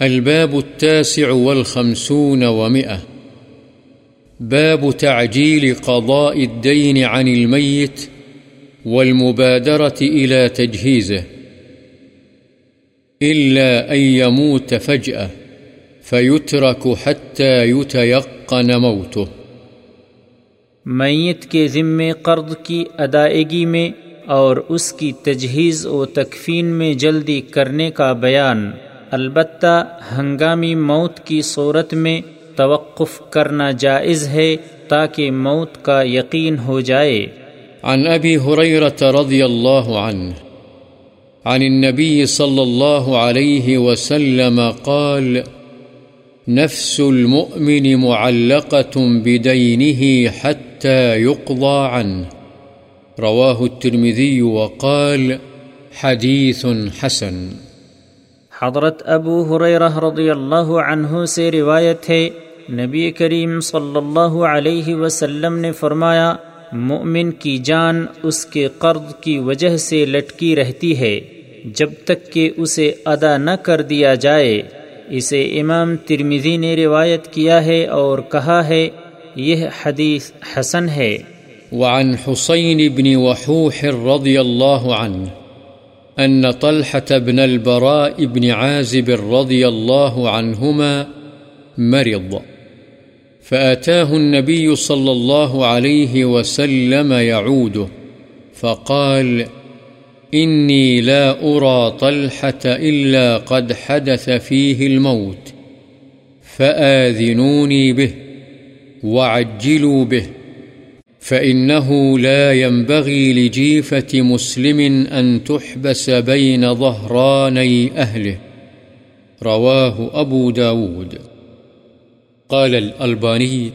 الباب التاسع والخمسون ومئة. باب تعجيل قضاء الدين عن الميت والمبادرة إلى تجهيزه. إلا أن يموت فجأة فيترك حتى يتيقن موته. میت کے ذمے قرض کی ادائیگی میں اور اس کی تجہیز و تکفین میں جلدی کرنے کا بیان۔ البتہ ہنگامی موت کی صورت میں توقف کرنا جائز ہے تاکہ موت کا یقین ہو جائے۔ عن أبي هريرة رضي الله عنه عن النبي صلى الله عليه وسلم قال، نفس المؤمن معلقة بدينه حتى يقضى عنه رواه الترمذي وقال حديث حسن۔ حضرت ابو حریرہ رضی اللہ عنہ سے روایت ہے، نبی کریم صلی اللہ علیہ وسلم نے فرمایا مومن کی جان اس کے قرض کی وجہ سے لٹکی رہتی ہے، جب تک کہ اسے ادا نہ کر دیا جائے۔ اسے امام ترمیزی نے روایت کیا ہے اور کہا ہے، یہ حدیث حسن ہے۔ وعن حسين بن وحوح رضي الله عنه أن طلحة بن البراء بن عازب رضي الله عنهما مرض. فأتاه النبي صلى الله عليه وسلم يعوده، فقال إني لا أرى طلحة إلا قد حدث فيه الموت، فآذنوني به، وعجلوا به. فإنه لا ينبغي لجيفة مسلم أن تحبس بين ظهراني أهله. رواه أبو داود قال الألباني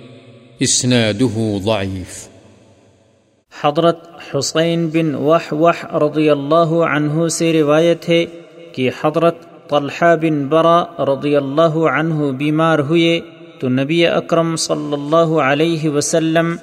إسناده ضعيف. حضرت حسین بن وح وح رضی اللہ عنہ سے روایت ہے کہ حضرت طلحہ بن برا رضی اللہ عنہ بیمار ہوئے تو نبی اکرم صلی اللہ علیہ وسلم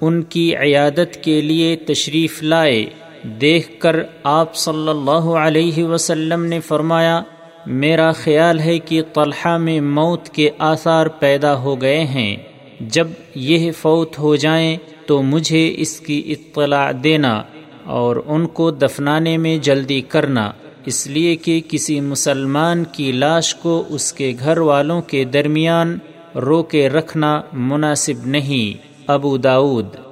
ان کی عیادت کے لیے تشریف لائے۔ دیکھ کر آپ صلی اللہ علیہ وسلم نے فرمایا، میرا خیال ہے کہ طلحہ میں موت کے آثار پیدا ہو گئے ہیں۔ جب یہ فوت ہو جائیں تو مجھے اس کی اطلاع دینا اور ان کو دفنانے میں جلدی کرنا۔ اس لیے کہ کسی مسلمان کی لاش کو اس کے گھر والوں کے درمیان رو کے رکھنا مناسب نہیں۔ ابو داود